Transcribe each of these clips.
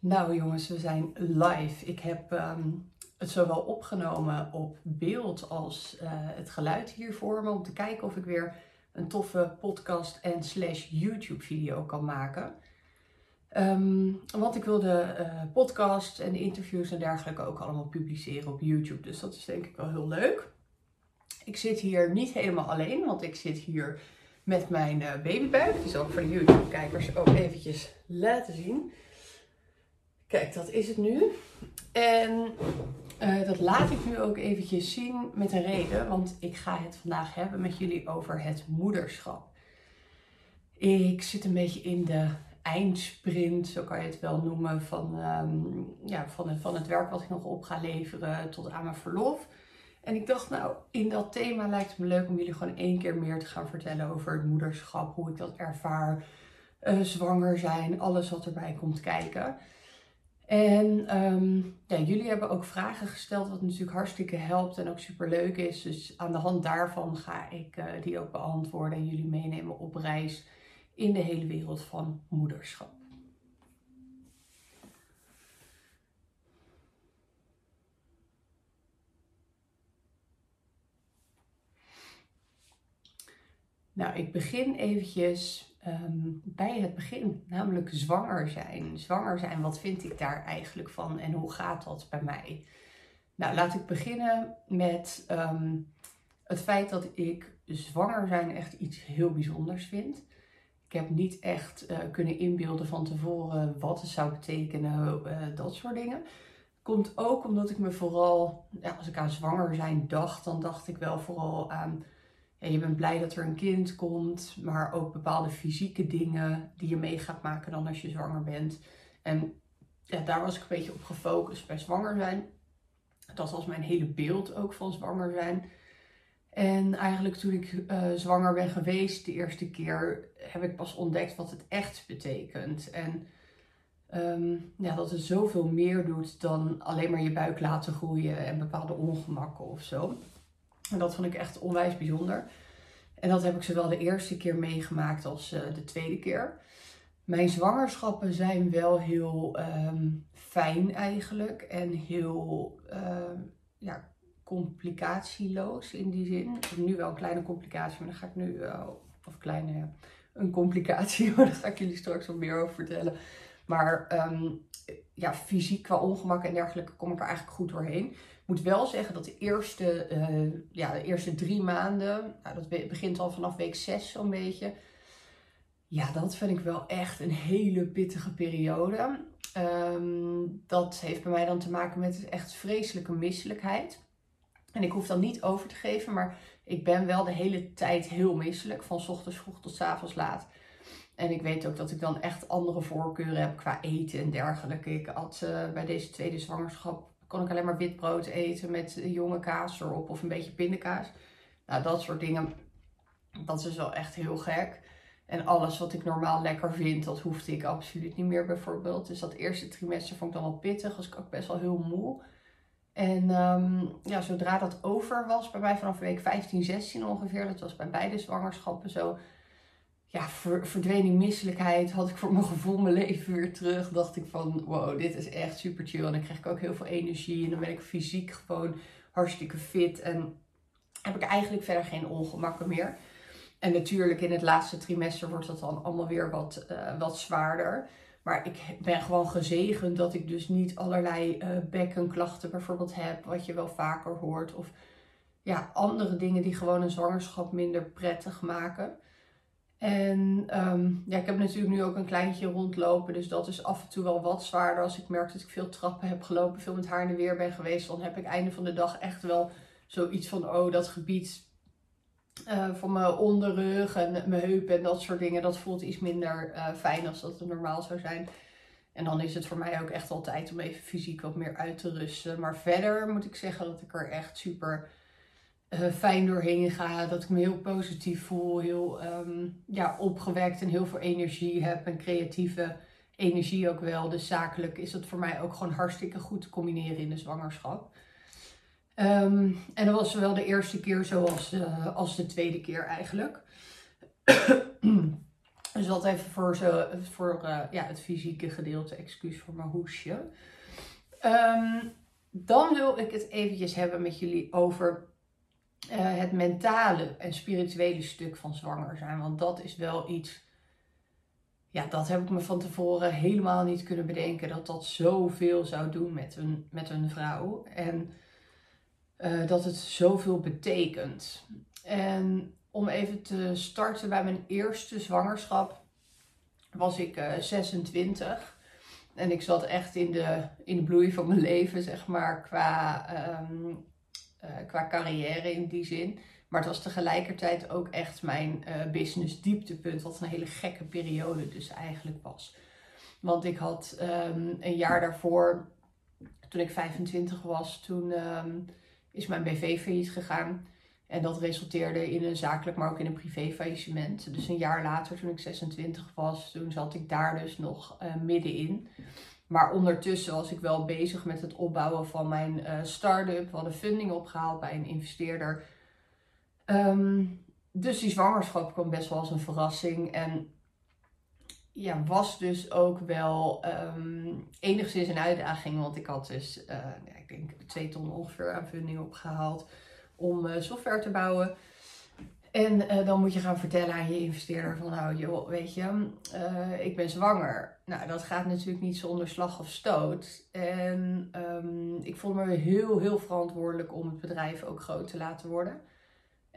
Nou jongens, we zijn live. Ik heb ehm, het zowel opgenomen op beeld als uh, het geluid hier voor me. Om te kijken of ik weer een toffe podcast en slash YouTube video kan maken. Um, want ik wil de uh, podcast en de interviews en dergelijke ook allemaal publiceren op YouTube. Dus dat is denk ik wel heel leuk. Ik zit hier niet helemaal alleen, want ik zit hier met mijn uh, babybuik. Die zal ik voor de YouTube-kijkers ook eventjes laten zien. Kijk, dat is het nu. En uh, dat laat ik nu ook eventjes zien met een reden, want ik ga het vandaag hebben met jullie over het moederschap. Ik zit een beetje in de eindsprint, zo kan je het wel noemen, van, um, ja, van, het, van het werk wat ik nog op ga leveren tot aan mijn verlof. En ik dacht, nou, in dat thema lijkt het me leuk om jullie gewoon één keer meer te gaan vertellen over het moederschap, hoe ik dat ervaar, uh, zwanger zijn, alles wat erbij komt kijken. En um, ja, jullie hebben ook vragen gesteld, wat natuurlijk hartstikke helpt en ook super leuk is. Dus aan de hand daarvan ga ik uh, die ook beantwoorden en jullie meenemen op reis in de hele wereld van moederschap. Nou, ik begin eventjes um, bij het begin, namelijk zwanger zijn. Zwanger zijn, wat vind ik daar eigenlijk van en hoe gaat dat bij mij? Nou, laat ik beginnen met um, het feit dat ik zwanger zijn echt iets heel bijzonders vind. Ik heb niet echt uh, kunnen inbeelden van tevoren wat het zou betekenen, uh, dat soort dingen. Komt ook omdat ik me vooral, ja, als ik aan zwanger zijn dacht, dan dacht ik wel vooral aan ja, je bent blij dat er een kind komt, maar ook bepaalde fysieke dingen die je mee gaat maken dan als je zwanger bent. En ja, daar was ik een beetje op gefocust bij zwanger zijn. Dat was mijn hele beeld ook van zwanger zijn. En eigenlijk toen ik uh, zwanger ben geweest de eerste keer, heb ik pas ontdekt wat het echt betekent. En um, ja, dat het zoveel meer doet dan alleen maar je buik laten groeien en bepaalde ongemakken of zo. En dat vond ik echt onwijs bijzonder. En dat heb ik zowel de eerste keer meegemaakt als uh, de tweede keer. Mijn zwangerschappen zijn wel heel um, fijn eigenlijk. En heel uh, ja, complicatieloos in die zin. Ik heb nu wel een kleine complicatie, maar daar ga ik nu... Uh, of kleine, een complicatie, maar daar ga ik jullie straks wat meer over vertellen. Maar um, ja, fysiek qua ongemak en dergelijke kom ik er eigenlijk goed doorheen moet wel zeggen dat de eerste, uh, ja, de eerste drie maanden, nou, dat begint al vanaf week zes zo'n beetje. Ja, dat vind ik wel echt een hele pittige periode. Um, dat heeft bij mij dan te maken met echt vreselijke misselijkheid. En ik hoef dan niet over te geven, maar ik ben wel de hele tijd heel misselijk. Van ochtends vroeg tot avonds laat. En ik weet ook dat ik dan echt andere voorkeuren heb qua eten en dergelijke. Ik had uh, bij deze tweede zwangerschap kon ik alleen maar wit brood eten met jonge kaas erop of een beetje pindakaas. Nou, dat soort dingen, dat is wel echt heel gek. En alles wat ik normaal lekker vind, dat hoefde ik absoluut niet meer bijvoorbeeld. Dus dat eerste trimester vond ik dan wel pittig, was ik ook best wel heel moe. En um, ja, zodra dat over was, bij mij vanaf week 15, 16 ongeveer, dat was bij beide zwangerschappen zo, ja, ver, misselijkheid. Had ik voor mijn gevoel mijn leven weer terug. Dacht ik van, wow, dit is echt super chill. En dan krijg ik ook heel veel energie. En dan ben ik fysiek gewoon hartstikke fit. En heb ik eigenlijk verder geen ongemakken meer. En natuurlijk in het laatste trimester wordt dat dan allemaal weer wat, uh, wat zwaarder. Maar ik ben gewoon gezegend dat ik dus niet allerlei uh, bekkenklachten bijvoorbeeld heb. Wat je wel vaker hoort. Of ja, andere dingen die gewoon een zwangerschap minder prettig maken. En um, ja, ik heb natuurlijk nu ook een kleintje rondlopen. Dus dat is af en toe wel wat zwaarder. Als ik merk dat ik veel trappen heb gelopen, veel met haar in de weer ben geweest. Dan heb ik einde van de dag echt wel zoiets van, oh dat gebied uh, van mijn onderrug en mijn heupen en dat soort dingen. Dat voelt iets minder uh, fijn als dat het normaal zou zijn. En dan is het voor mij ook echt altijd om even fysiek wat meer uit te rusten. Maar verder moet ik zeggen dat ik er echt super uh, fijn doorheen ga. Dat ik me heel positief voel, heel um, ja, opgewekt en heel veel energie heb. En creatieve energie ook wel. Dus zakelijk is het voor mij ook gewoon hartstikke goed te combineren in de zwangerschap. Um, en dat was zowel de eerste keer zoals uh, als de tweede keer eigenlijk. dus dat even voor, zo, voor uh, ja, het fysieke gedeelte. Excuus voor mijn hoesje. Ehm, dan wil ik het eventjes hebben met jullie over uh, het mentale en spirituele stuk van zwanger zijn. Want dat is wel iets. Ja, dat heb ik me van tevoren helemaal niet kunnen bedenken. Dat dat zoveel zou doen met een, met een vrouw. En uh, dat het zoveel betekent. En om even te starten bij mijn eerste zwangerschap was ik uh, 26. En ik zat echt in de, in de bloei van mijn leven, zeg maar, qua, um, uh, qua carrière in die zin. Maar het was tegelijkertijd ook echt mijn uh, business dieptepunt, wat een hele gekke periode dus eigenlijk was. Want ik had um, een jaar daarvoor, toen ik 25 was, toen um, is mijn BV failliet gegaan. En dat resulteerde in een zakelijk, maar ook in een privé faillissement. Dus een jaar later, toen ik 26 was, toen zat ik daar dus nog uh, middenin. Maar ondertussen was ik wel bezig met het opbouwen van mijn uh, start-up. We hadden funding opgehaald bij een investeerder. Um, dus die zwangerschap kwam best wel als een verrassing. En ja, was dus ook wel um, enigszins een uitdaging. Want ik had dus, ja, ik denk, twee ton ongeveer aan funding opgehaald om uh, software te bouwen. En uh, dan moet je gaan vertellen aan je investeerder van nou joh, weet je, uh, ik ben zwanger. Nou, dat gaat natuurlijk niet zonder slag of stoot. En um, ik voel me heel, heel verantwoordelijk om het bedrijf ook groot te laten worden.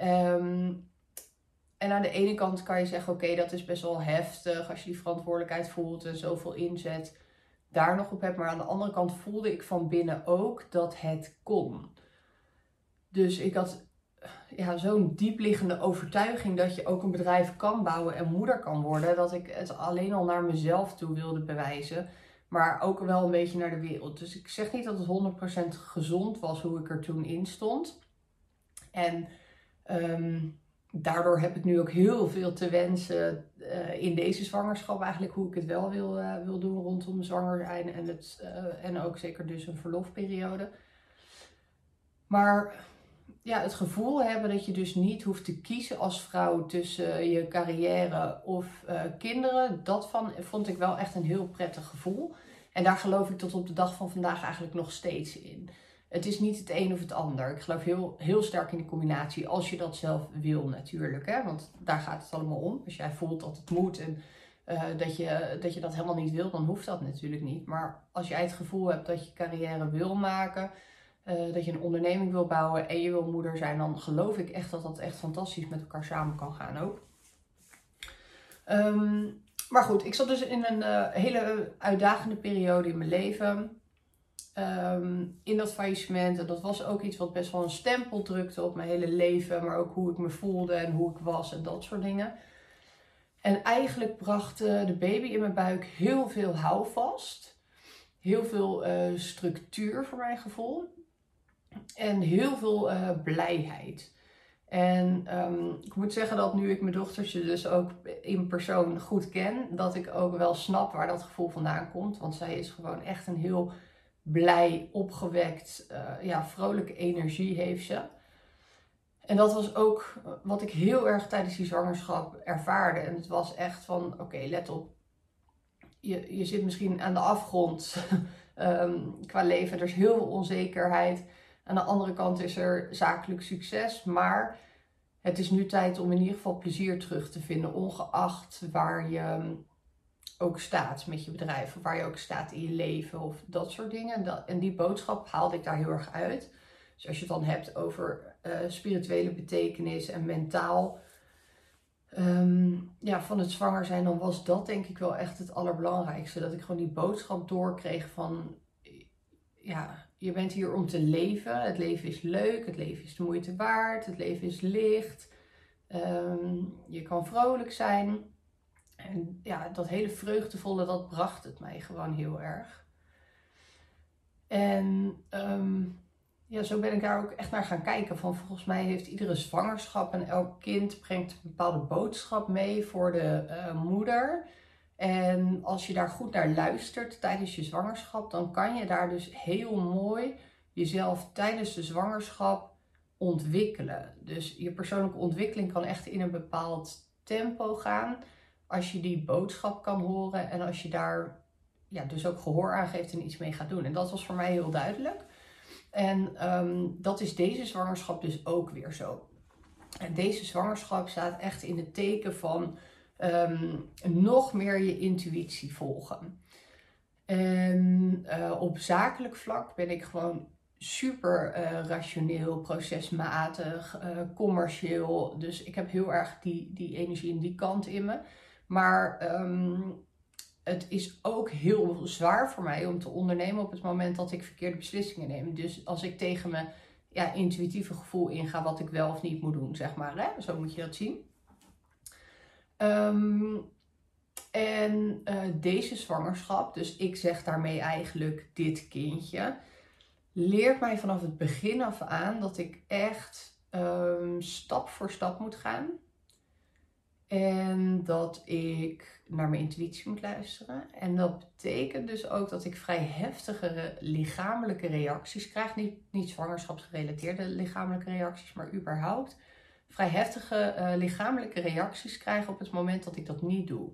Um, en aan de ene kant kan je zeggen, oké, dat is best wel heftig als je die verantwoordelijkheid voelt en zoveel inzet daar nog op hebt. Maar aan de andere kant voelde ik van binnen ook dat het kon. Dus ik had ja, zo'n diepliggende overtuiging dat je ook een bedrijf kan bouwen en moeder kan worden. Dat ik het alleen al naar mezelf toe wilde bewijzen. Maar ook wel een beetje naar de wereld. Dus ik zeg niet dat het 100% gezond was hoe ik er toen in stond. En um, daardoor heb ik nu ook heel veel te wensen uh, in deze zwangerschap. Eigenlijk hoe ik het wel wil, uh, wil doen rondom zwanger zijn. En, het, uh, en ook zeker dus een verlofperiode. Maar ja, het gevoel hebben dat je dus niet hoeft te kiezen als vrouw tussen je carrière of uh, kinderen, dat van, vond ik wel echt een heel prettig gevoel. En daar geloof ik tot op de dag van vandaag eigenlijk nog steeds in. Het is niet het een of het ander. Ik geloof heel, heel sterk in de combinatie, als je dat zelf wil natuurlijk. Hè? Want daar gaat het allemaal om. Als jij voelt dat het moet en uh, dat, je, dat je dat helemaal niet wil, dan hoeft dat natuurlijk niet. Maar als jij het gevoel hebt dat je carrière wil maken, uh, dat je een onderneming wil bouwen en je wil moeder zijn, dan geloof ik echt dat dat echt fantastisch met elkaar samen kan gaan ook. Um, maar goed, ik zat dus in een uh, hele uitdagende periode in mijn leven. Um, in dat faillissement. En dat was ook iets wat best wel een stempel drukte op mijn hele leven. Maar ook hoe ik me voelde en hoe ik was en dat soort dingen. En eigenlijk bracht de baby in mijn buik heel veel houvast. Heel veel uh, structuur voor mijn gevoel. En heel veel uh, blijheid. En um, ik moet zeggen dat nu ik mijn dochtertje dus ook in persoon goed ken, dat ik ook wel snap waar dat gevoel vandaan komt. Want zij is gewoon echt een heel blij, opgewekt, uh, ja, vrolijke energie heeft ze. En dat was ook wat ik heel erg tijdens die zwangerschap ervaarde. En het was echt van, oké, let op. Je, je zit misschien aan de afgrond um, qua leven. Er is heel veel onzekerheid. Aan de andere kant is er zakelijk succes, maar het is nu tijd om in ieder geval plezier terug te vinden, ongeacht waar je ook staat met je bedrijf, of waar je ook staat in je leven of dat soort dingen. En die boodschap haalde ik daar heel erg uit. Dus als je het dan hebt over uh, spirituele betekenis en mentaal um, ja, van het zwanger zijn, dan was dat denk ik wel echt het allerbelangrijkste. Dat ik gewoon die boodschap doorkreeg van ja, je bent hier om te leven. Het leven is leuk, het leven is de moeite waard, het leven is licht. Um, je kan vrolijk zijn. En ja, dat hele vreugdevolle, dat bracht het mij gewoon heel erg. En um, ja, zo ben ik daar ook echt naar gaan kijken. Van volgens mij heeft iedere zwangerschap en elk kind brengt een bepaalde boodschap mee voor de uh, moeder. En als je daar goed naar luistert tijdens je zwangerschap, dan kan je daar dus heel mooi jezelf tijdens de zwangerschap ontwikkelen. Dus je persoonlijke ontwikkeling kan echt in een bepaald tempo gaan als je die boodschap kan horen en als je daar ja, dus ook gehoor aan geeft en iets mee gaat doen. En dat was voor mij heel duidelijk. En ehm, dat is deze zwangerschap dus ook weer zo. En deze zwangerschap staat echt in het teken van ehm, nog meer je intuïtie volgen. En uh, op zakelijk vlak ben ik gewoon super uh, rationeel, procesmatig, uh, commercieel. Dus ik heb heel erg die, die energie en die kant in me. Maar um, het is ook heel zwaar voor mij om te ondernemen op het moment dat ik verkeerde beslissingen neem. Dus als ik tegen mijn ja, intuïtieve gevoel inga wat ik wel of niet moet doen, zeg maar. Hè? Zo moet je dat zien. Um, en uh, deze zwangerschap, dus ik zeg daarmee eigenlijk dit kindje, leert mij vanaf het begin af aan dat ik echt um, stap voor stap moet gaan. En dat ik naar mijn intuïtie moet luisteren. En dat betekent dus ook dat ik vrij heftige lichamelijke reacties krijg. Niet, niet zwangerschapsgerelateerde lichamelijke reacties, maar überhaupt. Vrij heftige uh, lichamelijke reacties krijg op het moment dat ik dat niet doe.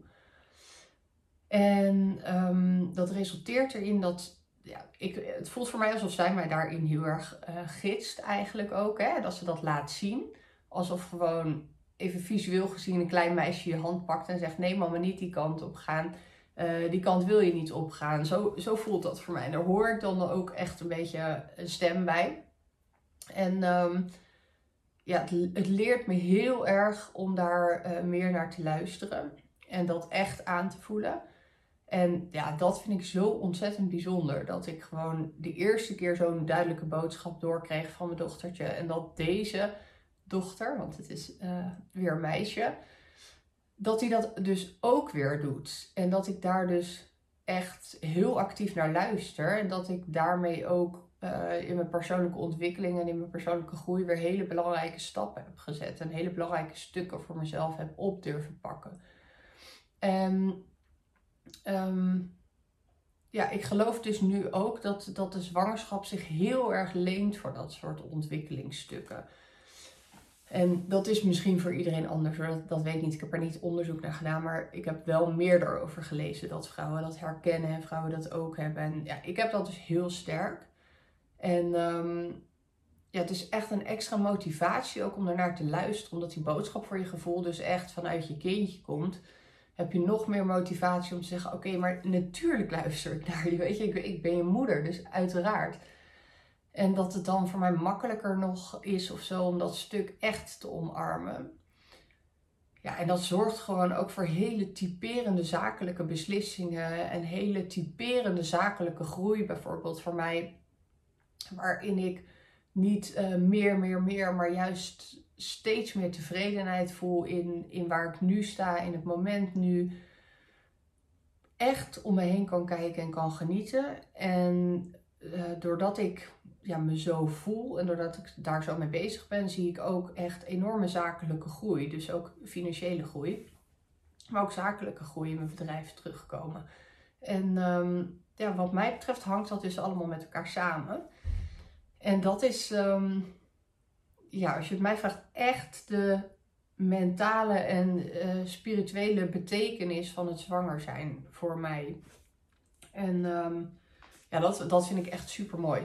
En um, dat resulteert erin dat. Ja, ik, het voelt voor mij alsof zij mij daarin heel erg uh, gidst, eigenlijk ook. Hè? Dat ze dat laat zien. Alsof gewoon even visueel gezien een klein meisje je hand pakt en zegt: Nee, mama, niet die kant op gaan. Uh, die kant wil je niet opgaan. Zo, zo voelt dat voor mij. En daar hoor ik dan ook echt een beetje een stem bij. En um, ja, het, het, leert me heel erg om daar uh, meer naar te luisteren. En dat echt aan te voelen. En ja, dat vind ik zo ontzettend bijzonder. Dat ik gewoon de eerste keer zo'n duidelijke boodschap doorkreeg van mijn dochtertje. En dat deze dochter, want het is uh, weer een meisje, dat hij dat dus ook weer doet. En dat ik daar dus echt heel actief naar luister. En dat ik daarmee ook uh, in mijn persoonlijke ontwikkeling en in mijn persoonlijke groei weer hele belangrijke stappen heb gezet. En hele belangrijke stukken voor mezelf heb op durven pakken. En um, ja, ik geloof dus nu ook dat, dat de zwangerschap zich heel erg leent voor dat soort ontwikkelingsstukken. En dat is misschien voor iedereen anders, dat, dat weet ik niet. Ik heb er niet onderzoek naar gedaan, maar ik heb wel meer erover gelezen dat vrouwen dat herkennen en vrouwen dat ook hebben. En ja, ik heb dat dus heel sterk. En um, ja, het is echt een extra motivatie ook om ernaar te luisteren, omdat die boodschap voor je gevoel dus echt vanuit je kindje komt heb je nog meer motivatie om te zeggen: Oké, maar natuurlijk luister ik naar je. Weet je, ik, ik, ben je moeder, dus uiteraard. En dat het dan voor mij makkelijker nog is of zo om dat stuk echt te omarmen. Ja, en dat zorgt gewoon ook voor hele typerende zakelijke beslissingen en hele typerende zakelijke groei, bijvoorbeeld voor mij, waarin ik niet uh, meer, meer, meer, maar juist steeds meer tevredenheid voel in, in waar ik nu sta, in het moment nu. Echt om me heen kan kijken en kan genieten. En uh, doordat ik ja, me zo voel en doordat ik daar zo mee bezig ben, zie ik ook echt enorme zakelijke groei. Dus ook financiële groei. Maar ook zakelijke groei in mijn bedrijf terugkomen. En um, ja, wat mij betreft hangt dat dus allemaal met elkaar samen. En dat is um, ja, als je het mij vraagt, echt de mentale en uh, spirituele betekenis van het zwanger zijn voor mij. En um, ja, dat, dat vind ik echt super mooi.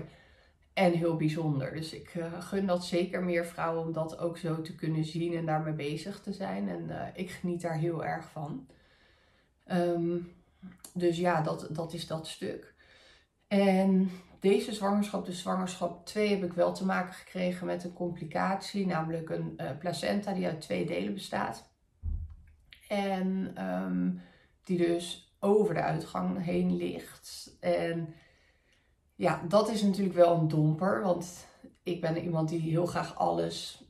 En heel bijzonder. Dus ik uh, gun dat zeker meer vrouwen om dat ook zo te kunnen zien en daarmee bezig te zijn. En uh, ik geniet daar heel erg van. Um, dus ja, dat, dat is dat stuk. En deze zwangerschap, de zwangerschap 2, heb ik wel te maken gekregen met een complicatie, namelijk een uh, placenta die uit twee delen bestaat. En um, die dus over de uitgang heen ligt. En ja, dat is natuurlijk wel een domper, want ik ben iemand die heel graag alles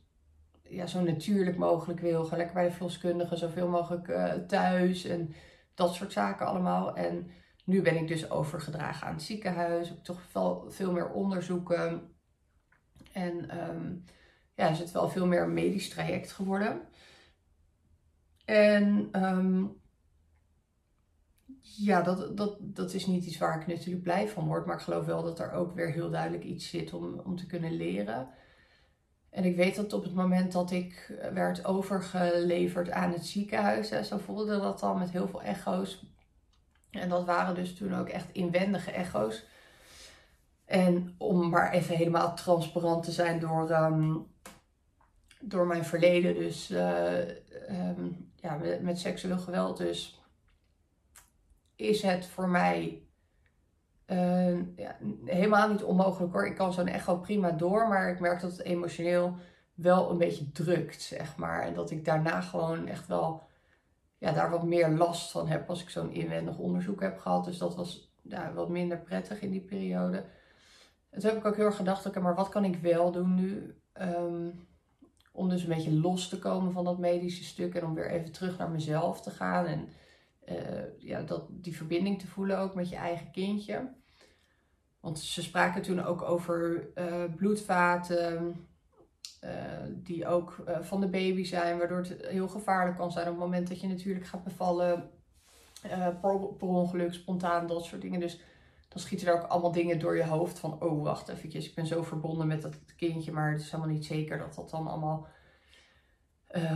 ja, zo natuurlijk mogelijk wil. Gewoon lekker bij de verloskundige, zoveel mogelijk uh, thuis en dat soort zaken allemaal. En nu ben ik dus overgedragen aan het ziekenhuis. Heb ik toch veel, veel meer onderzoeken. En um, ja, is het wel veel meer een medisch traject geworden. En um, ja, dat, dat, dat is niet iets waar ik natuurlijk blij van word. Maar ik geloof wel dat er ook weer heel duidelijk iets zit om, om te kunnen leren. En ik weet dat op het moment dat ik werd overgeleverd aan het ziekenhuis, hè, zo voelde dat al met heel veel echo's. En dat waren dus toen ook echt inwendige echo's. En om maar even helemaal transparant te zijn door, ehm, door mijn verleden, dus uh, ja, met, seksueel geweld, dus is het voor mij uh, ja, helemaal niet onmogelijk hoor. Ik kan zo'n echo prima door, maar ik merk dat het emotioneel wel een beetje drukt, zeg maar. En dat ik daarna gewoon echt wel ja, daar wat meer last van heb als ik zo'n inwendig onderzoek heb gehad. Dus dat was ja, wat minder prettig in die periode. En toen heb ik ook heel erg gedacht, oké, maar wat kan ik wel doen nu? Um, om dus een beetje los te komen van dat medische stuk en om weer even terug naar mezelf te gaan. En uh, ja, dat, die verbinding te voelen ook met je eigen kindje. Want ze spraken toen ook over uh, bloedvaten, uh, die ook van de baby zijn, waardoor het heel gevaarlijk kan zijn op het moment dat je natuurlijk gaat bevallen. Per, per, ongeluk, spontaan, dat soort dingen. Dus dan schieten er ook allemaal dingen door je hoofd van, oh wacht eventjes, ik ben zo verbonden met dat kindje, maar het is helemaal niet zeker dat dat dan allemaal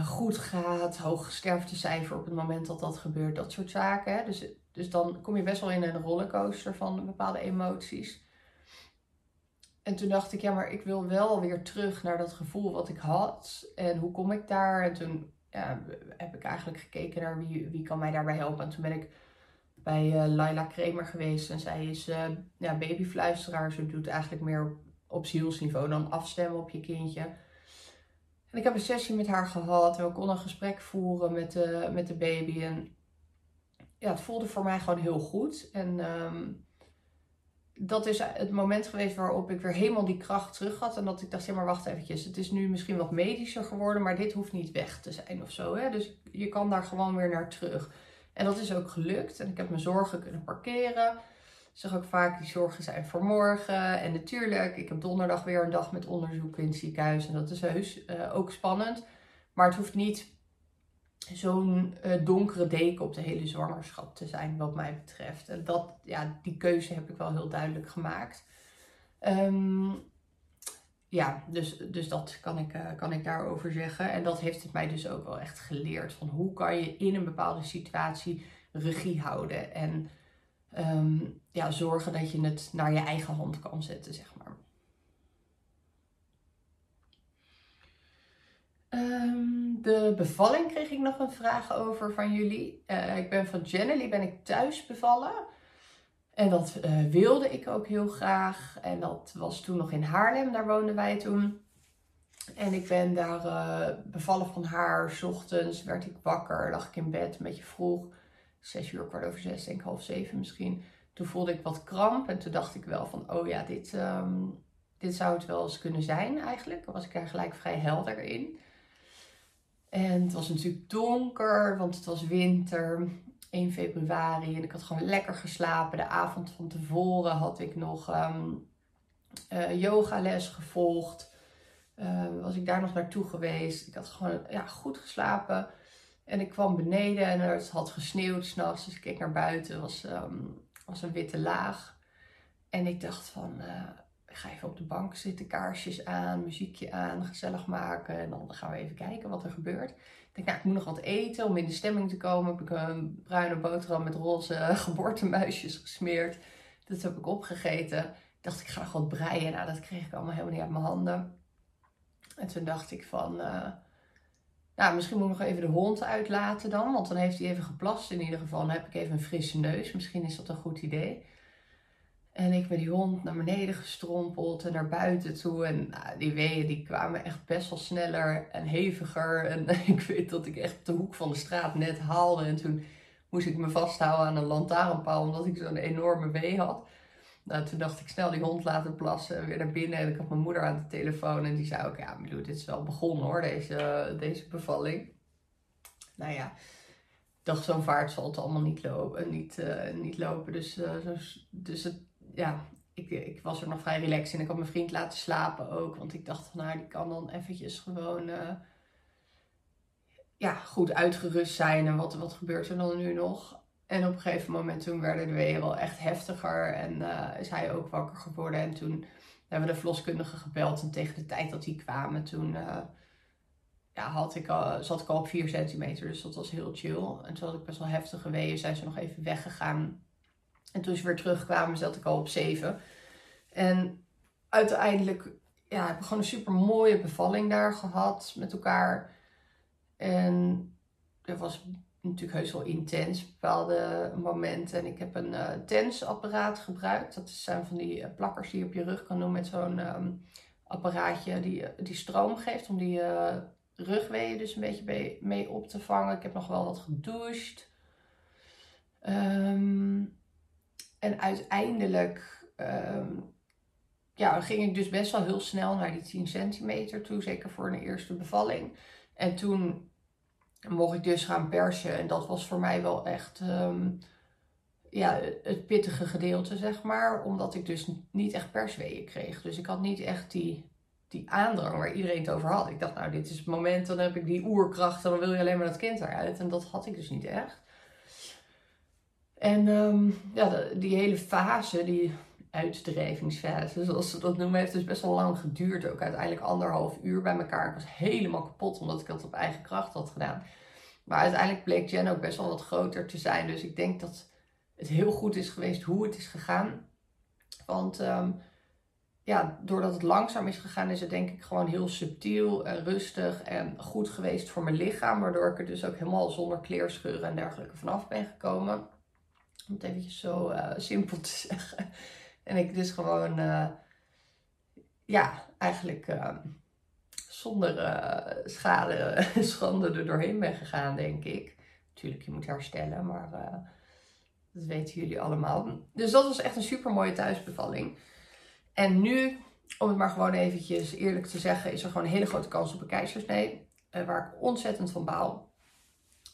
goed gaat, hoog sterftecijfer op het moment dat dat gebeurt, dat soort zaken. Dus, dus dan kom je best wel in een rollercoaster van bepaalde emoties. En toen dacht ik, ja, maar ik wil wel weer terug naar dat gevoel wat ik had. En hoe kom ik daar? En toen heb ik eigenlijk gekeken naar wie, wie kan mij daarbij helpen. En toen ben ik bij uh, Laila Kramer geweest. En zij is uh, ja, babyfluisteraar. Ze doet eigenlijk meer op, zielsniveau dan afstemmen op je kindje. En ik heb een sessie met haar gehad en we konden een gesprek voeren met de, met de baby. En ja, het voelde voor mij gewoon heel goed. En um, dat is het moment geweest waarop ik weer helemaal die kracht terug had. En dat ik dacht, ja maar wacht eventjes, het is nu misschien wat medischer geworden, maar dit hoeft niet weg te zijn of zo. Hè? Dus je kan daar gewoon weer naar terug. En dat is ook gelukt. En ik heb mijn zorgen kunnen parkeren zeg ook vaak, die zorgen zijn voor morgen. En natuurlijk, ik heb donderdag weer een dag met onderzoek in het ziekenhuis. En dat is heus uh, ook spannend. Maar het hoeft niet zo'n uh, donkere deken op de hele zwangerschap te zijn, wat mij betreft. En dat, ja, die keuze heb ik wel heel duidelijk gemaakt. Um, ja, dus, dus dat kan ik, uh, kan ik daarover zeggen. En dat heeft het mij dus ook wel echt geleerd. Van hoe kan je in een bepaalde situatie regie houden. En um, ja, zorgen dat je het naar je eigen hand kan zetten, zeg maar. Um, de bevalling kreeg ik nog een vraag over van jullie. Uh, ik ben van Jenny, ben ik thuis bevallen. En dat uh, wilde ik ook heel graag. En dat was toen nog in Haarlem, daar woonden wij toen. En ik ben daar uh, bevallen van haar. S ochtends werd ik wakker, lag ik in bed, een beetje vroeg zes uur, kwart over zes, denk ik half zeven misschien. Toen voelde ik wat kramp en toen dacht ik wel van, oh ja, dit, um, dit zou het wel eens kunnen zijn eigenlijk. Dan was ik er gelijk vrij helder in. En het was natuurlijk donker, want het was winter, 1 februari. En ik had gewoon lekker geslapen. De avond van tevoren had ik nog um, uh, yogales gevolgd. Uh, was ik daar nog naartoe geweest. Ik had gewoon ja, goed geslapen. En ik kwam beneden en het had gesneeuwd s'nachts. Dus ik keek naar buiten. Het was, um, was een witte laag. En ik dacht van, uh, ik ga even op de bank zitten, kaarsjes aan, muziekje aan, gezellig maken. En dan gaan we even kijken wat er gebeurt. Ik denk, nou, ik moet nog wat eten om in de stemming te komen. Heb ik een bruine boterham met roze geboortemuisjes gesmeerd. Dat heb ik opgegeten. Ik dacht, ik ga nog wat breien. Nou, dat kreeg ik allemaal helemaal niet uit mijn handen. En toen dacht ik van... Uh, nou, misschien moet ik nog even de hond uitlaten dan. Want dan heeft hij even geplast in ieder geval. Dan heb ik even een frisse neus. Misschien is dat een goed idee. En ik ben die hond naar beneden gestrompeld en naar buiten toe. En nou, die weeën die kwamen echt best wel sneller en heviger. En ik weet dat ik echt de hoek van de straat net haalde. En toen moest ik me vasthouden aan een lantaarnpaal omdat ik zo'n enorme wee had. Nou, toen dacht ik snel die hond laten plassen, weer naar binnen. En ik had mijn moeder aan de telefoon en die zei ook, ja Milou, dit is wel begonnen hoor, deze, deze bevalling. Nou ja, dacht zo'n vaart zal het allemaal niet lopen. Niet, uh, niet lopen. Dus, uh, dus het, ja, ik, ik was er nog vrij relaxed in. Ik had mijn vriend laten slapen ook. Want ik dacht van, nou, die kan dan eventjes gewoon uh, ja, goed uitgerust zijn. En wat, wat gebeurt er dan nu nog? En op een gegeven moment toen werden de weeën wel echt heftiger en uh, is hij ook wakker geworden. En toen hebben we de verloskundige gebeld. En tegen de tijd dat die kwamen, toen ja, had ik al, zat ik al op 4 centimeter. Dus dat was heel chill. En toen had ik best wel heftige weeën. Zijn ze nog even weggegaan. En toen ze weer terugkwamen, zat ik al op 7. En uiteindelijk ja, heb ik gewoon een super mooie bevalling daar gehad met elkaar. En dat was natuurlijk heus wel intens, bepaalde momenten. En ik heb een uh, tensapparaat gebruikt. Dat zijn van die uh, plakkers die je op je rug kan doen met zo'n um, apparaatje die, die stroom geeft om die uh, rugweeën dus een beetje mee op te vangen. Ik heb nog wel wat gedoucht. Um, en uiteindelijk um, ja, ging ik dus best wel heel snel naar die 10 centimeter toe, zeker voor een eerste bevalling. En toen mocht ik dus gaan persen en dat was voor mij wel echt um, ja, het pittige gedeelte, zeg maar. Omdat ik dus niet echt persweeën kreeg. Dus ik had niet echt die, die aandrang waar iedereen het over had. Ik dacht, nou, dit is het moment, dan heb ik die oerkracht dan wil je alleen maar dat kind eruit. En dat had ik dus niet echt. En um, ja, die hele fase, die uitdrijvingsfase, zoals ze dat noemen, heeft dus best wel lang geduurd. Ook uiteindelijk anderhalf uur bij elkaar. Ik was helemaal kapot omdat ik dat op eigen kracht had gedaan. Maar uiteindelijk bleek Jen ook best wel wat groter te zijn. Dus ik denk dat het heel goed is geweest hoe het is gegaan. Want um, ja, doordat het langzaam is gegaan, is het denk ik gewoon heel subtiel en rustig en goed geweest voor mijn lichaam. Waardoor ik er dus ook helemaal zonder kleerscheuren en dergelijke vanaf ben gekomen. Om het eventjes zo uh, simpel te zeggen. En ik dus gewoon, uh, ja, eigenlijk uh, zonder uh, schade, schande er doorheen ben gegaan, denk ik. Natuurlijk, je moet herstellen, maar dat weten jullie allemaal. Dus dat was echt een super mooie thuisbevalling. En nu, om het maar gewoon eventjes eerlijk te zeggen, is er gewoon een hele grote kans op een keizersnee. waar ik ontzettend van baal.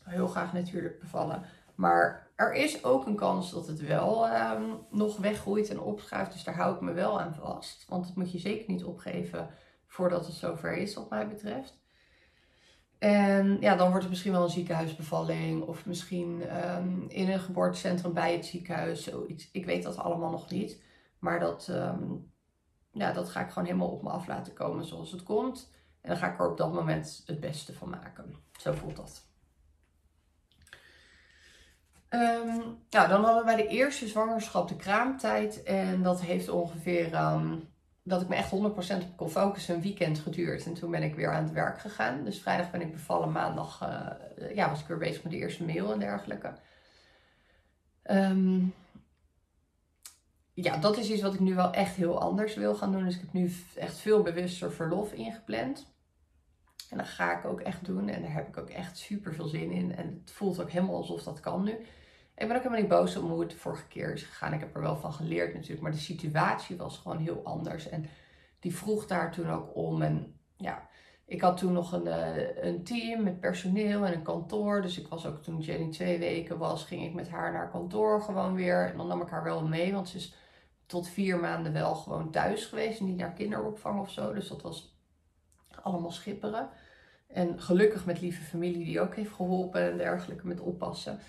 Heel graag natuurlijk bevallen. Maar er is ook een kans dat het wel um, nog weggroeit en opschuift. Dus daar hou ik me wel aan vast. Want dat moet je zeker niet opgeven voordat het zover is, wat mij betreft. En ja, dan wordt het misschien wel een ziekenhuisbevalling. Of misschien um, in een geboortecentrum bij het ziekenhuis. Zoiets. Ik weet dat allemaal nog niet. Maar dat, um, ja, dat ga ik gewoon helemaal op me af laten komen zoals het komt. En dan ga ik er op dat moment het beste van maken. Zo voelt dat. Nou, dan hadden we bij de eerste zwangerschap de kraamtijd. En dat heeft ongeveer, um, dat ik me echt 100% op kon focussen, een weekend geduurd. En toen ben ik weer aan het werk gegaan. Dus vrijdag ben ik bevallen, maandag uh, ja, was ik weer bezig met de eerste mail en dergelijke. Um, ja, dat is iets wat ik nu wel echt heel anders wil gaan doen. Dus ik heb nu echt veel bewuster verlof ingepland. En dat ga ik ook echt doen. En daar heb ik ook echt super veel zin in. En het voelt ook helemaal alsof dat kan nu. Ik ben ook helemaal niet boos om hoe het de vorige keer is gegaan. Ik heb er wel van geleerd natuurlijk. Maar de situatie was gewoon heel anders. En die vroeg daar toen ook om. En ja, ik had toen nog een, eh, een team met personeel en een kantoor. Dus ik was ook toen Jenny twee weken was, ging ik met haar naar kantoor gewoon weer. En dan nam ik haar wel mee. Want ze is tot vier maanden wel gewoon thuis geweest. Niet naar kinderopvang of zo. Dus dat was allemaal schipperen. En gelukkig met lieve familie die ook heeft geholpen en dergelijke met oppassen.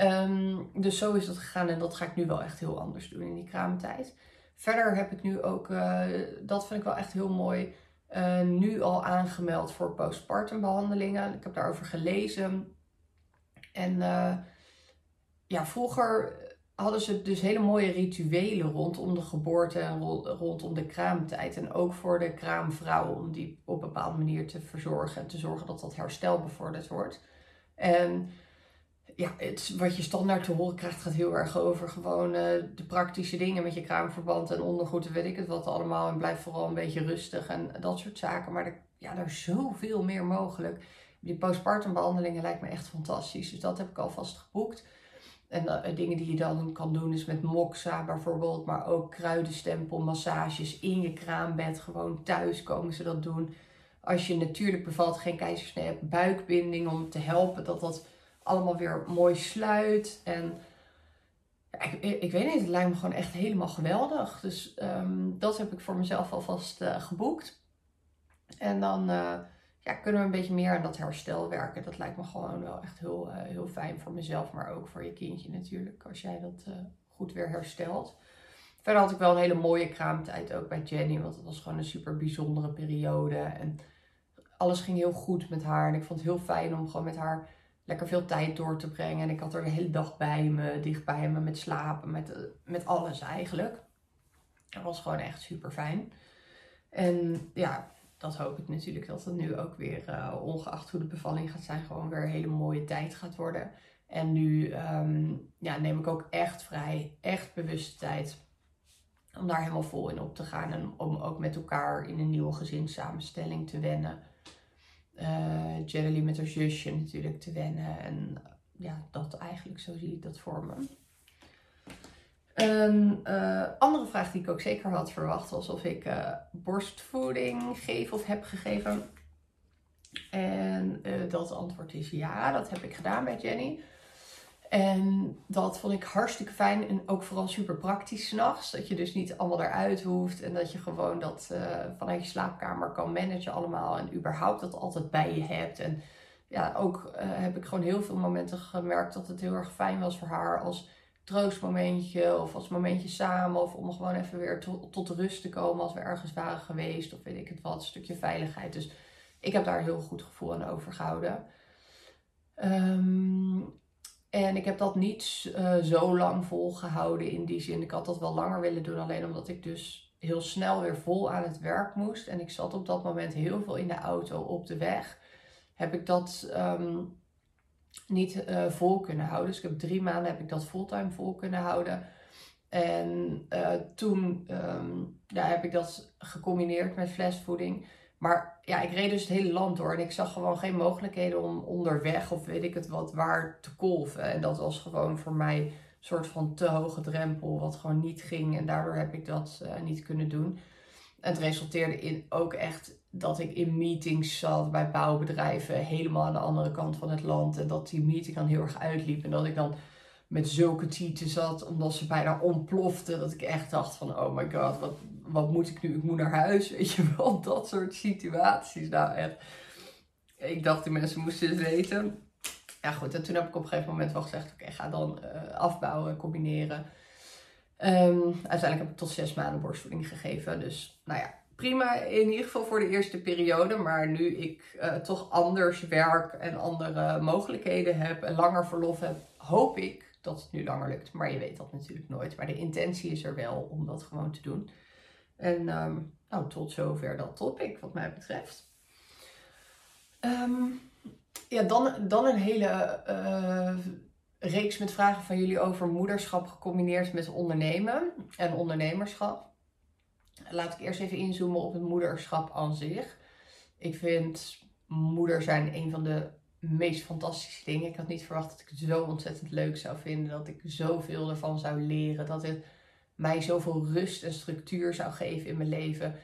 Um, dus zo is dat gegaan en dat ga ik nu wel echt heel anders doen in die kraamtijd. Verder heb ik nu ook, uh, dat vind ik wel echt heel mooi, uh, nu al aangemeld voor postpartum behandelingen. Ik heb daarover gelezen. En uh, ja, vroeger hadden ze dus hele mooie rituelen rondom de geboorte en rondom de kraamtijd. En ook voor de kraamvrouw om die op een bepaalde manier te verzorgen en te zorgen dat dat herstel bevorderd wordt. En ja, het, wat je standaard te horen krijgt gaat heel erg over gewoon uh, de praktische dingen met je kraamverband en ondergoed en weet ik het wat allemaal. En blijf vooral een beetje rustig en dat soort zaken. Maar er, ja, er is zoveel meer mogelijk. Die postpartum behandelingen lijkt me echt fantastisch. Dus dat heb ik alvast geboekt. En uh, dingen die je dan kan doen is met moxa bijvoorbeeld, maar ook kruidenstempel, massages in je kraambed. Gewoon thuis komen ze dat doen. Als je natuurlijk bevalt, geen keizersnee hebt, buikbinding om te helpen dat dat allemaal weer mooi sluit. En ik, ik, weet niet, het lijkt me gewoon echt helemaal geweldig. Dus um, dat heb ik voor mezelf alvast uh, geboekt. En dan uh, kunnen we een beetje meer aan dat herstel werken. Dat lijkt me gewoon wel echt heel, uh, heel fijn voor mezelf, maar ook voor je kindje natuurlijk. Als jij dat goed weer herstelt. Verder had ik wel een hele mooie kraamtijd ook bij Jenny, want het was gewoon een super bijzondere periode. En alles ging heel goed met haar. En ik vond het heel fijn om gewoon met haar lekker veel tijd door te brengen. En ik had er de hele dag bij me, dicht bij me, met slapen, met, eh, met alles eigenlijk. Dat was gewoon echt super fijn. En ja, dat hoop ik natuurlijk dat het nu ook weer, uh, ongeacht hoe de bevalling gaat zijn, gewoon weer een hele mooie tijd gaat worden. En nu ehm, ja, neem ik ook echt vrij, echt bewuste tijd om daar helemaal vol in op te gaan. En om ook met elkaar in een nieuwe gezinssamenstelling te wennen. Uh, Jelly met haar zusje natuurlijk te wennen. En ja, dat eigenlijk, zo zie ik dat voor me. Een uh, andere vraag die ik ook zeker had verwacht was of ik uh, borstvoeding geef of heb gegeven. En uh, dat antwoord is ja, dat heb ik gedaan bij Jenny. En dat vond ik hartstikke fijn en ook vooral super praktisch s'nachts. Dat je dus niet allemaal eruit hoeft en dat je gewoon dat vanuit je slaapkamer kan managen allemaal. En überhaupt dat altijd bij je hebt. En ja, ook heb ik gewoon heel veel momenten gemerkt dat het heel erg fijn was voor haar als troostmomentje of als momentje samen of om gewoon even weer to tot rust te komen als we ergens waren geweest of weet ik het wat, een stukje veiligheid. Dus ik heb daar heel goed gevoel aan overgehouden. Um, en ik heb dat niet uh, zo lang volgehouden in die zin. Ik had dat wel langer willen doen, alleen omdat ik dus heel snel weer vol aan het werk moest. En ik zat op dat moment heel veel in de auto op de weg. Heb ik dat um, niet uh, vol kunnen houden. Dus ik heb drie maanden heb ik dat fulltime vol kunnen houden. En uh, toen um, heb ik dat gecombineerd met flesvoeding. Maar ja, ik reed dus het hele land door en ik zag gewoon geen mogelijkheden om onderweg of weet ik het wat waar te kolven. En dat was gewoon voor mij een soort van te hoge drempel, wat gewoon niet ging. En daardoor heb ik dat uh, niet kunnen doen. Het resulteerde in ook echt dat ik in meetings zat bij bouwbedrijven helemaal aan de andere kant van het land. En dat die meeting dan heel erg uitliep. En dat ik dan met zulke tieten zat, omdat ze bijna ontplofte. Dat ik echt dacht van, oh my god, wat, wat moet ik nu? Ik moet naar huis, weet je wel. Dat soort situaties. Nou echt, ik dacht die mensen moesten het weten. Ja goed, en toen heb ik op een gegeven moment wel gezegd, oké, ga dan uh, afbouwen, combineren. Um, uiteindelijk heb ik tot zes maanden borstvoeding gegeven. Dus nou ja, prima in ieder geval voor de eerste periode. Maar nu ik uh, toch anders werk en andere mogelijkheden heb en langer verlof heb, hoop ik dat het nu langer lukt. Maar je weet dat natuurlijk nooit. Maar de intentie is er wel om dat gewoon te doen. En um, nou, tot zover dat topic wat mij betreft. Um, ja, dan, dan een hele uh, reeks met vragen van jullie over moederschap gecombineerd met ondernemen en ondernemerschap. Laat ik eerst even inzoomen op het moederschap aan zich. Ik vind moeder zijn een van de meest fantastische dingen. Ik had niet verwacht dat ik het zo ontzettend leuk zou vinden. Dat ik zoveel ervan zou leren. Dat het mij zoveel rust en structuur zou geven in mijn leven.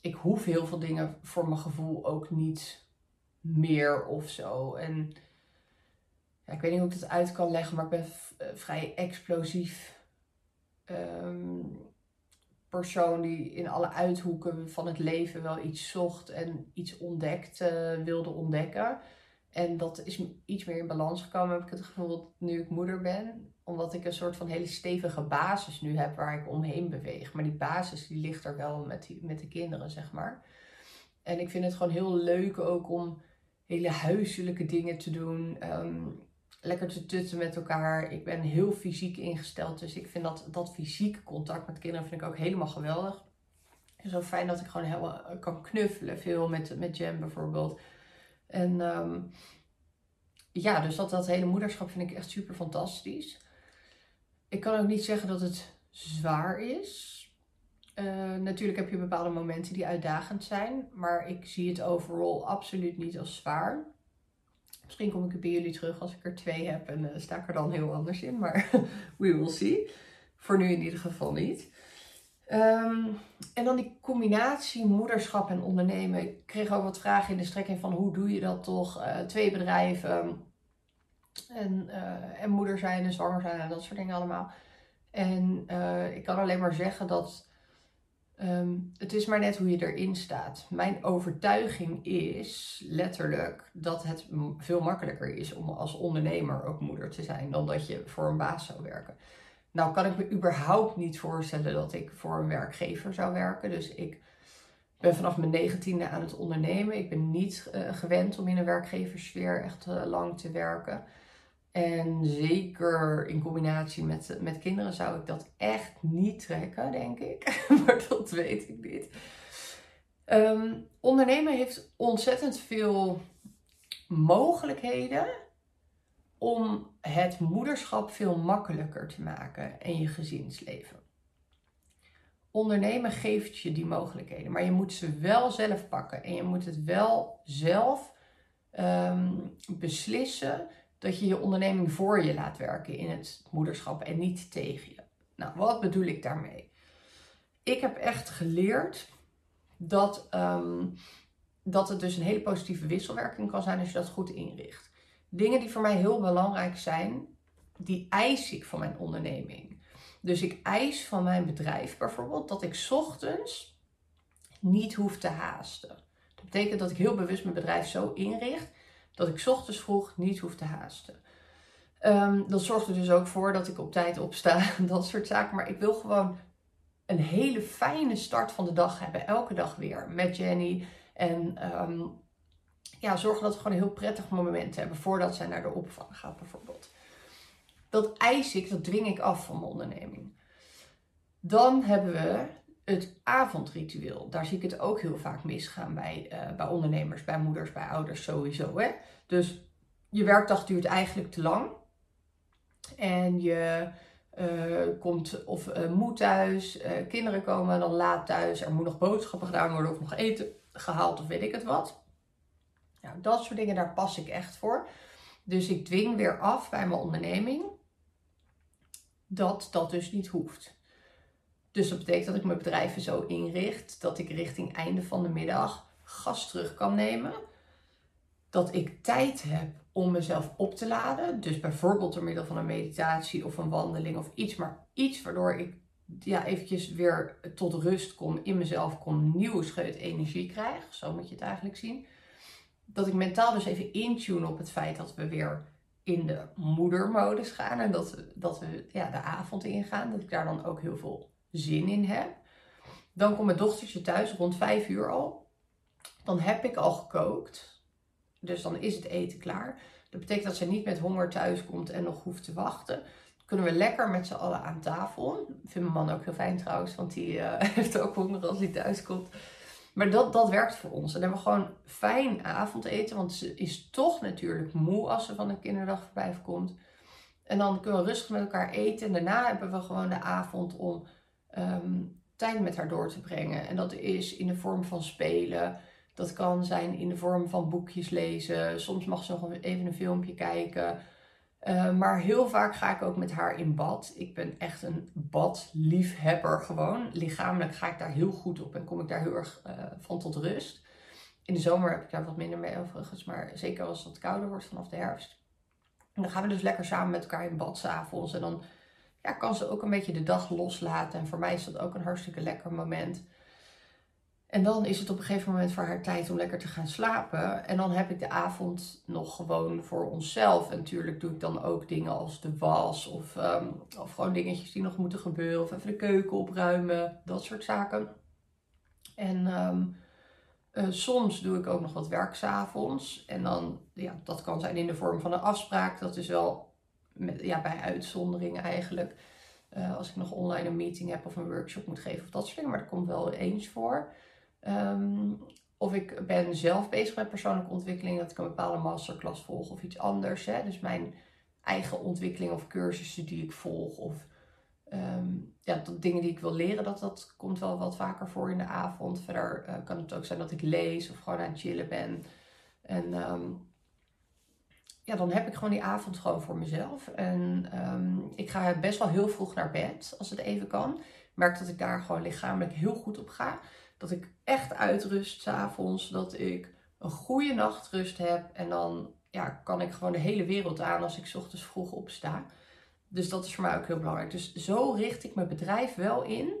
Ik hoef heel veel dingen voor mijn gevoel ook niet meer of zo. En ik weet niet hoe ik het uit kan leggen, maar ik ben eh, vrij explosief. Um, persoon die in alle uithoeken van het leven wel iets zocht en iets ontdekt, uh, wilde ontdekken. En dat is iets meer in balans gekomen, heb ik het gevoel, nu ik moeder ben. Omdat ik een soort van hele stevige basis nu heb waar ik omheen beweeg. Maar die basis die ligt er wel met, met de kinderen, zeg maar. En ik vind het gewoon heel leuk ook om hele huiselijke dingen te doen. Um, lekker te tutten met elkaar. Ik ben heel fysiek ingesteld. Dus ik vind dat, dat fysieke contact met kinderen vind ik ook helemaal geweldig. Zo fijn dat ik gewoon helemaal kan knuffelen. Veel met, met Jam bijvoorbeeld. En um, ja, dus dat, dat hele moederschap vind ik echt super fantastisch. Ik kan ook niet zeggen dat het zwaar is. Uh, natuurlijk heb je bepaalde momenten die uitdagend zijn. Maar ik zie het overal absoluut niet als zwaar. Misschien kom ik bij jullie terug als ik er twee heb en uh, sta ik er dan heel anders in. Maar we will see. Voor nu in ieder geval niet. Um, en dan die combinatie moederschap en ondernemen. Ik kreeg ook wat vragen in de strekking van hoe doe je dat toch? Uh, twee bedrijven en, uh, en moeder zijn en zwanger zijn en dat soort dingen allemaal. En ik kan alleen maar zeggen dat Um, het is maar net hoe je erin staat. Mijn overtuiging is letterlijk dat het veel makkelijker is om als ondernemer ook moeder te zijn dan dat je voor een baas zou werken. Nou kan ik me überhaupt niet voorstellen dat ik voor een werkgever zou werken. Dus ik ben vanaf mijn negentiende aan het ondernemen. Ik ben niet uh, gewend om in een werkgeverssfeer echt uh, lang te werken. En zeker in combinatie met, met kinderen zou ik dat echt niet trekken, denk ik. maar dat weet ik niet. Um, ondernemen heeft ontzettend veel mogelijkheden om het moederschap veel makkelijker te maken en je gezinsleven. Ondernemen geeft je die mogelijkheden, maar je moet ze wel zelf pakken en je moet het wel zelf um, beslissen dat je je onderneming voor je laat werken in het moederschap en niet tegen je. Nou, wat bedoel ik daarmee? Ik heb echt geleerd dat, um, dat het dus een hele positieve wisselwerking kan zijn als je dat goed inricht. Dingen die voor mij heel belangrijk zijn, die eis ik van mijn onderneming. Dus ik eis van mijn bedrijf bijvoorbeeld dat ik ochtends niet hoef te haasten. Dat betekent dat ik heel bewust mijn bedrijf zo inricht dat ik ochtends vroeg niet hoef te haasten. Um, dat zorgt er dus ook voor dat ik op tijd opsta, dat soort zaken. Maar ik wil gewoon een hele fijne start van de dag hebben, elke dag weer met Jenny. En um, ja, zorgen dat we gewoon een heel prettig moment hebben voordat zij naar de opvang gaat, bijvoorbeeld. Dat eis ik, dat dwing ik af van mijn onderneming. Dan hebben we het avondritueel. Daar zie ik het ook heel vaak misgaan bij, uh, bij ondernemers, bij moeders, bij ouders sowieso. Hè? Dus je werkdag duurt eigenlijk te lang. En je uh, komt of uh, moet thuis, kinderen komen dan laat thuis, er moet nog boodschappen gedaan worden of nog eten gehaald of weet ik het wat. Nou, dat soort dingen, daar pas ik echt voor. Dus ik dwing weer af bij mijn onderneming dat dat dus niet hoeft. Dus dat betekent dat ik mijn bedrijven zo inricht dat ik richting einde van de middag gas terug kan nemen. Dat ik tijd heb om mezelf op te laden. Dus bijvoorbeeld door middel van een meditatie of een wandeling of iets. Maar iets waardoor ik ja, eventjes weer tot rust kom, in mezelf kom, nieuwe scheut energie krijg. Zo moet je het eigenlijk zien. Dat ik mentaal dus even intune op het feit dat we weer in de moedermodus gaan. En dat we, dat we ja, de avond ingaan. Dat ik daar dan ook heel veel zin in heb. Dan komt mijn dochtertje thuis rond vijf uur al. Dan heb ik al gekookt. Dus dan is het eten klaar. Dat betekent dat ze niet met honger thuis komt en nog hoeft te wachten. Kunnen we lekker met z'n allen aan tafel. Ik vind mijn man ook heel fijn trouwens, want die uh, heeft ook honger als hij thuis komt. Maar dat, dat werkt voor ons. Dan hebben we gewoon fijn avondeten, want ze is toch natuurlijk moe als ze van een kinderdagverblijf komt. En dan kunnen we rustig met elkaar eten. En daarna hebben we gewoon de avond om um, tijd met haar door te brengen. En dat is in de vorm van spelen. Dat kan zijn in de vorm van boekjes lezen. Soms mag ze nog even een filmpje kijken. Uh, maar heel vaak ga ik ook met haar in bad. Ik ben echt een badliefhebber gewoon. Lichamelijk ga ik daar heel goed op en kom ik daar heel erg uh, van tot rust. In de zomer heb ik daar wat minder mee overigens. Maar zeker als het kouder wordt vanaf de herfst. En dan gaan we dus lekker samen met elkaar in bad s'avonds. En dan ja, kan ze ook een beetje de dag loslaten. En voor mij is dat ook een hartstikke lekker moment. En dan is het op een gegeven moment voor haar tijd om lekker te gaan slapen. En dan heb ik de avond nog gewoon voor onszelf. En natuurlijk doe ik dan ook dingen als de was of, um, of gewoon dingetjes die nog moeten gebeuren. Of even de keuken opruimen, dat soort zaken. En um, uh, soms doe ik ook nog wat werk s'avonds. En dan, ja, dat kan zijn in de vorm van een afspraak. Dat is wel met, ja, bij uitzondering eigenlijk. Uh, als ik nog online een meeting heb of een workshop moet geven of dat soort dingen. Maar dat komt wel eens voor. Um, of ik ben zelf bezig met persoonlijke ontwikkeling. Dat ik een bepaalde masterclass volg of iets anders. Hè. Dus mijn eigen ontwikkeling of cursussen die ik volg. Of um, ja, dat dingen die ik wil leren. Dat, dat komt wel wat vaker voor in de avond. Verder uh, kan het ook zijn dat ik lees of gewoon aan het chillen ben. En um, ja, dan heb ik gewoon die avond gewoon voor mezelf. En um, ik ga best wel heel vroeg naar bed, als het even kan. Merk dat ik daar gewoon lichamelijk heel goed op ga. Dat ik echt uitrust s'avonds. Dat ik een goede nachtrust heb. En dan ja, kan ik gewoon de hele wereld aan als ik ochtends vroeg opsta. Dus dat is voor mij ook heel belangrijk. Dus zo richt ik mijn bedrijf wel in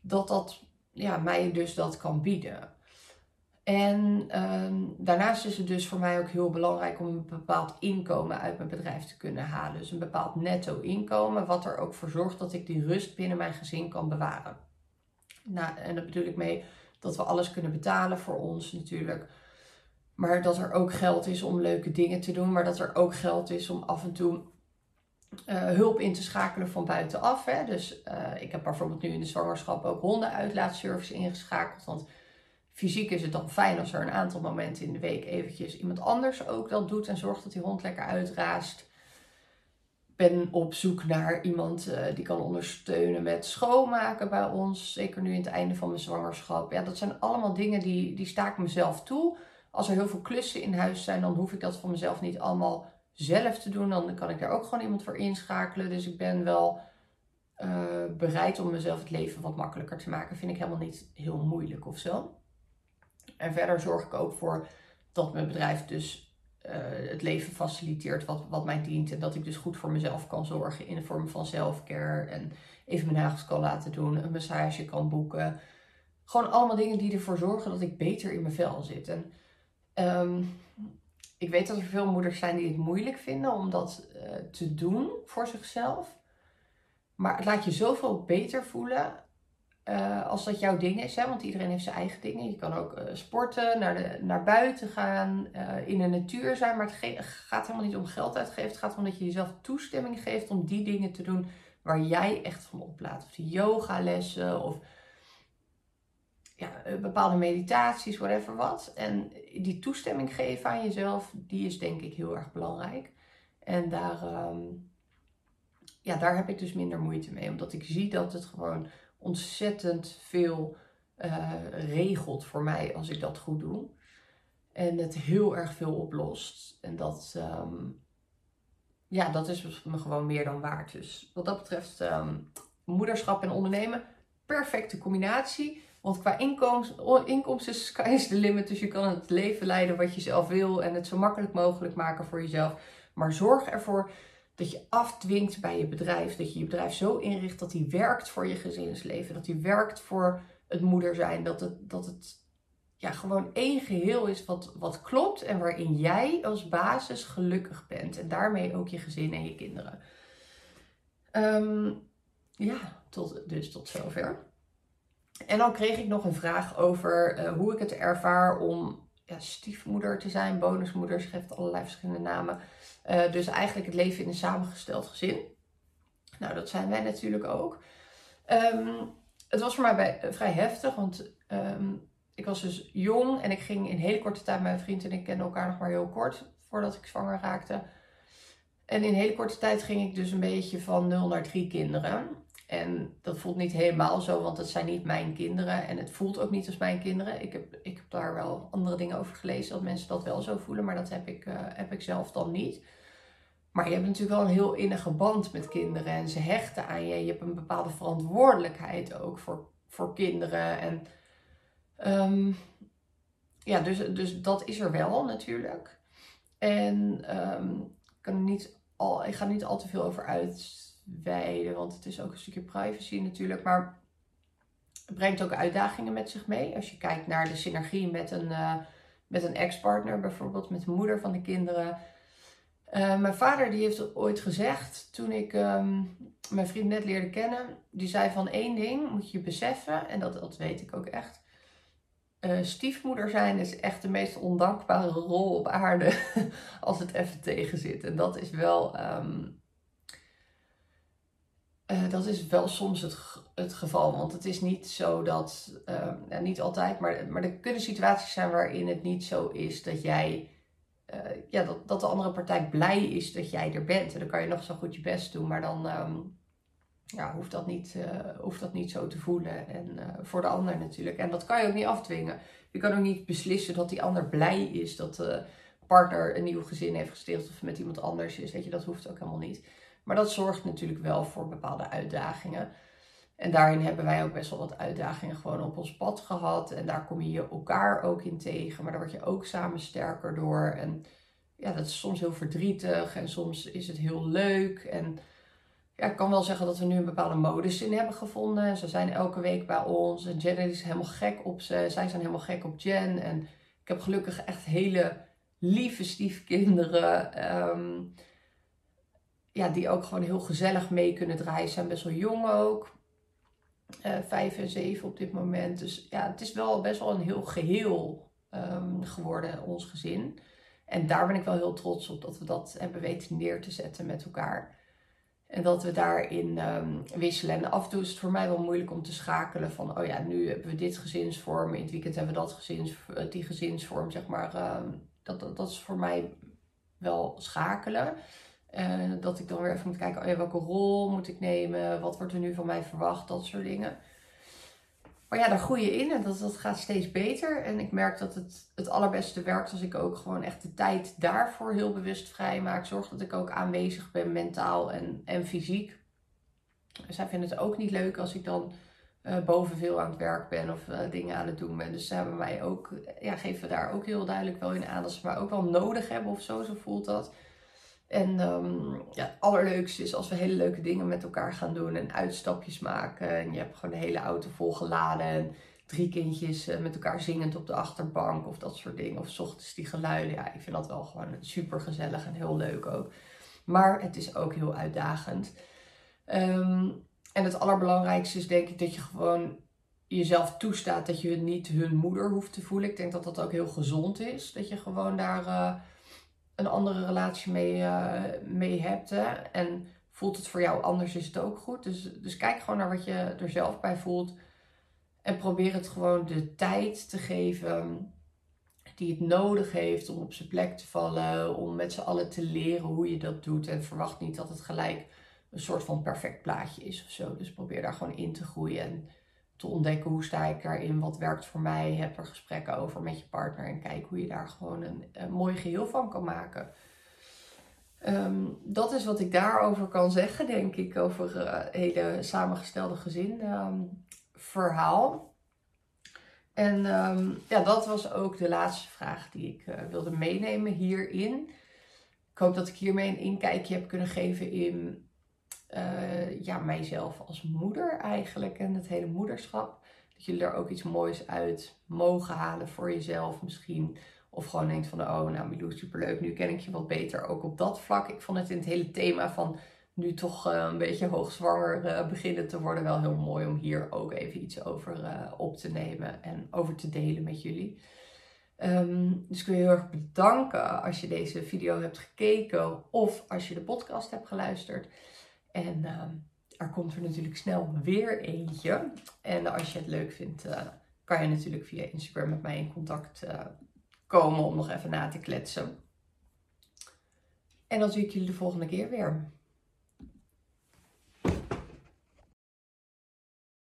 dat dat ja, mij dus dat kan bieden. En ehm, daarnaast is het dus voor mij ook heel belangrijk om een bepaald inkomen uit mijn bedrijf te kunnen halen. Dus een bepaald netto inkomen, wat er ook voor zorgt dat ik die rust binnen mijn gezin kan bewaren. Nou, en daar bedoel ik mee dat we alles kunnen betalen voor ons natuurlijk. Maar dat er ook geld is om leuke dingen te doen. Maar dat er ook geld is om af en toe uh, hulp in te schakelen van buitenaf. Hè. Dus uh, ik heb bijvoorbeeld nu in de zwangerschap ook hondenuitlaatservice ingeschakeld. Want fysiek is het dan fijn als er een aantal momenten in de week eventjes iemand anders ook dat doet en zorgt dat die hond lekker uitraast. Ben op zoek naar iemand uh, die kan ondersteunen met schoonmaken bij ons. Zeker nu in het einde van mijn zwangerschap. Ja, dat zijn allemaal dingen die, die sta ik mezelf toe. Als er heel veel klussen in huis zijn, dan hoef ik dat van mezelf niet allemaal zelf te doen. Dan kan ik daar ook gewoon iemand voor inschakelen. Dus ik ben wel uh, bereid om mezelf het leven wat makkelijker te maken. Vind ik helemaal niet heel moeilijk of zo. En verder zorg ik ook voor dat mijn bedrijf dus uh, het leven faciliteert wat, wat mij dient. En dat ik dus goed voor mezelf kan zorgen in de vorm van selfcare. En even mijn nagels kan laten doen, een massage kan boeken. Gewoon allemaal dingen die ervoor zorgen dat ik beter in mijn vel zit. En um, ik weet dat er veel moeders zijn die het moeilijk vinden om dat uh, te doen voor zichzelf. Maar het laat je zoveel beter voelen uh, als dat jouw ding is. Hè? Want iedereen heeft zijn eigen dingen. Je kan ook uh, sporten, naar, de, naar buiten gaan, in de natuur zijn. Maar het gaat helemaal niet om geld uitgeven. Het gaat om dat je jezelf toestemming geeft om die dingen te doen waar jij echt van oplaat. Of die yogalessen of ja, eh, bepaalde meditaties, whatever wat. En die toestemming geven aan jezelf, die is denk ik heel erg belangrijk. En daar, ehm, ja, daar heb ik dus minder moeite mee. Omdat ik zie dat het gewoon ontzettend veel uh, regelt voor mij als ik dat goed doe. En het heel erg veel oplost. En dat, um, ja, dat is me gewoon meer dan waard. Dus wat dat betreft, um, moederschap en ondernemen, perfecte combinatie. Want qua inkomsten, is is the limit. Dus je kan het leven leiden wat je zelf wil. En het zo makkelijk mogelijk maken voor jezelf. Maar zorg ervoor dat je afdwingt bij je bedrijf. Dat je je bedrijf zo inricht dat die werkt voor je gezinsleven. Dat die werkt voor het moeder zijn. Dat het, dat het ja, gewoon één geheel is wat, wat klopt. En waarin jij als basis gelukkig bent. En daarmee ook je gezin en je kinderen. Um, ja, tot, dus tot zover. En dan kreeg ik nog een vraag over uh, hoe ik het ervaar om stiefmoeder te zijn. Bonusmoeder, ze geeft allerlei verschillende namen. Uh, dus eigenlijk het leven in een samengesteld gezin. Nou, dat zijn wij natuurlijk ook. Um, het was voor mij bij, uh, vrij heftig, want um, ik was dus jong en ik ging in hele korte tijd, mijn vriend en ik kenden elkaar nog maar heel kort voordat ik zwanger raakte. En in hele korte tijd ging ik dus een beetje van 0 naar 3 kinderen. En dat voelt niet helemaal zo, want het zijn niet mijn kinderen. En het voelt ook niet als mijn kinderen. Ik heb, ik heb daar wel andere dingen over gelezen, dat mensen dat wel zo voelen. Maar dat heb ik, uh, heb ik zelf dan niet. Maar je hebt natuurlijk wel een heel innige band met kinderen. En ze hechten aan je. Je hebt een bepaalde verantwoordelijkheid ook voor, voor kinderen. En um, ja, dus, dus dat is er wel natuurlijk. En um, ik, kan niet ik ga er niet al te veel over uit wijden, want het is ook een stukje privacy natuurlijk. Maar het brengt ook uitdagingen met zich mee. Als je kijkt naar de synergie met een, uh, met een ex-partner, bijvoorbeeld met de moeder van de kinderen. Uh, mijn vader die heeft ooit gezegd, toen ik um, mijn vriend net leerde kennen, die zei van één ding moet je beseffen, en dat, dat weet ik ook echt. Uh, stiefmoeder zijn is echt de meest ondankbare rol op aarde als het even tegen zit. En dat is wel um, uh, dat is wel soms het, het geval. Want het is niet zo dat, uh, niet altijd, maar, maar er kunnen situaties zijn waarin het niet zo is dat jij, uh, ja, dat, de andere partij blij is dat jij er bent. En dan kan je nog zo goed je best doen, maar dan um, ja, hoeft, dat niet, hoeft dat niet zo te voelen. En voor de ander natuurlijk. En dat kan je ook niet afdwingen. Je kan ook niet beslissen dat die ander blij is dat de partner een nieuw gezin heeft gesticht of met iemand anders is. Weet je, dat hoeft ook helemaal niet. Maar dat zorgt natuurlijk wel voor bepaalde uitdagingen. En daarin hebben wij ook best wel wat uitdagingen gewoon op ons pad gehad. En daar kom je elkaar ook in tegen. Maar daar word je ook samen sterker door. En ja, dat is soms heel verdrietig en soms is het heel leuk. En ja, ik kan wel zeggen dat we nu een bepaalde modus in hebben gevonden. Ze zijn elke week bij ons. En Jen is helemaal gek op ze. Zij zijn helemaal gek op Jen. En ik heb gelukkig echt hele lieve stiefkinderen. Um, ja, die ook gewoon heel gezellig mee kunnen draaien. Ze zijn best wel jong ook. Uh, vijf en zeven op dit moment. Dus ja, het is wel best wel een heel geheel um, geworden, ons gezin. En daar ben ik wel heel trots op dat we dat hebben weten neer te zetten met elkaar. En dat we daarin um, wisselen. En af en toe is het voor mij wel moeilijk om te schakelen van, oh ja, nu hebben we dit gezinsvorm, in het weekend hebben we dat gezins, eh, die gezinsvorm, zeg maar. Dat, dat, dat, is voor mij wel schakelen. Uh, dat ik dan weer even moet kijken, oh welke rol moet ik nemen, wat wordt er nu van mij verwacht, dat soort dingen. Maar ja, daar groei je in en dat, gaat steeds beter. En ik merk dat het het allerbeste werkt als ik ook gewoon echt de tijd daarvoor heel bewust vrij maak. Zorg dat ik ook aanwezig ben, mentaal en, en fysiek. Zij vinden het ook niet leuk als ik dan uh, boven veel aan het werk ben of uh, dingen aan het doen ben. Dus ze hebben mij ook, ja, geven daar ook heel duidelijk wel in aan dat ze mij ook wel nodig hebben of zo, zo voelt dat. En um, ja, het allerleukste is als we hele leuke dingen met elkaar gaan doen en uitstapjes maken. En je hebt gewoon de hele auto volgeladen en drie kindjes uh, met elkaar zingend op de achterbank of dat soort dingen. Of s ochtends die geluiden. Ja, ik vind dat wel gewoon super gezellig en heel leuk ook. Maar het is ook heel uitdagend. Um, en het allerbelangrijkste is denk ik dat je gewoon jezelf toestaat dat je niet hun moeder hoeft te voelen. Ik denk dat dat ook heel gezond is. Dat je gewoon daar... Uh, een andere relatie mee, uh, mee hebt. Hè? En voelt het voor jou anders, is het ook goed. Dus, dus kijk gewoon naar wat je er zelf bij voelt. En probeer het gewoon de tijd te geven die het nodig heeft om op zijn plek te vallen. Om met z'n allen te leren hoe je dat doet. En verwacht niet dat het gelijk een soort van perfect plaatje is of zo. Dus probeer daar gewoon in te groeien. En te ontdekken hoe sta ik daarin, wat werkt voor mij. Heb er gesprekken over met je partner en kijk hoe je daar gewoon een, mooi geheel van kan maken. Ehm, dat is wat ik daarover kan zeggen, denk ik, over uh, hele samengestelde gezin ehm, verhaal. En ehm, ja, dat was ook de laatste vraag die ik uh, wilde meenemen hierin. Ik hoop dat ik hiermee een inkijkje heb kunnen geven in uh, ja, mijzelf als moeder eigenlijk en het hele moederschap. Dat jullie er ook iets moois uit mogen halen voor jezelf misschien. Of gewoon denkt van, oh nou Milou, superleuk, nu ken ik je wat beter ook op dat vlak. Ik vond het in het hele thema van nu toch uh, een beetje hoogzwanger uh, beginnen te worden wel heel mooi om hier ook even iets over op te nemen en over te delen met jullie. Um, dus ik wil je heel erg bedanken als je deze video hebt gekeken of als je de podcast hebt geluisterd. En uh, er komt er natuurlijk snel weer eentje. En als je het leuk vindt, uh, kan je natuurlijk via Instagram met mij in contact uh, komen om nog even na te kletsen. En dan zie ik jullie de volgende keer weer.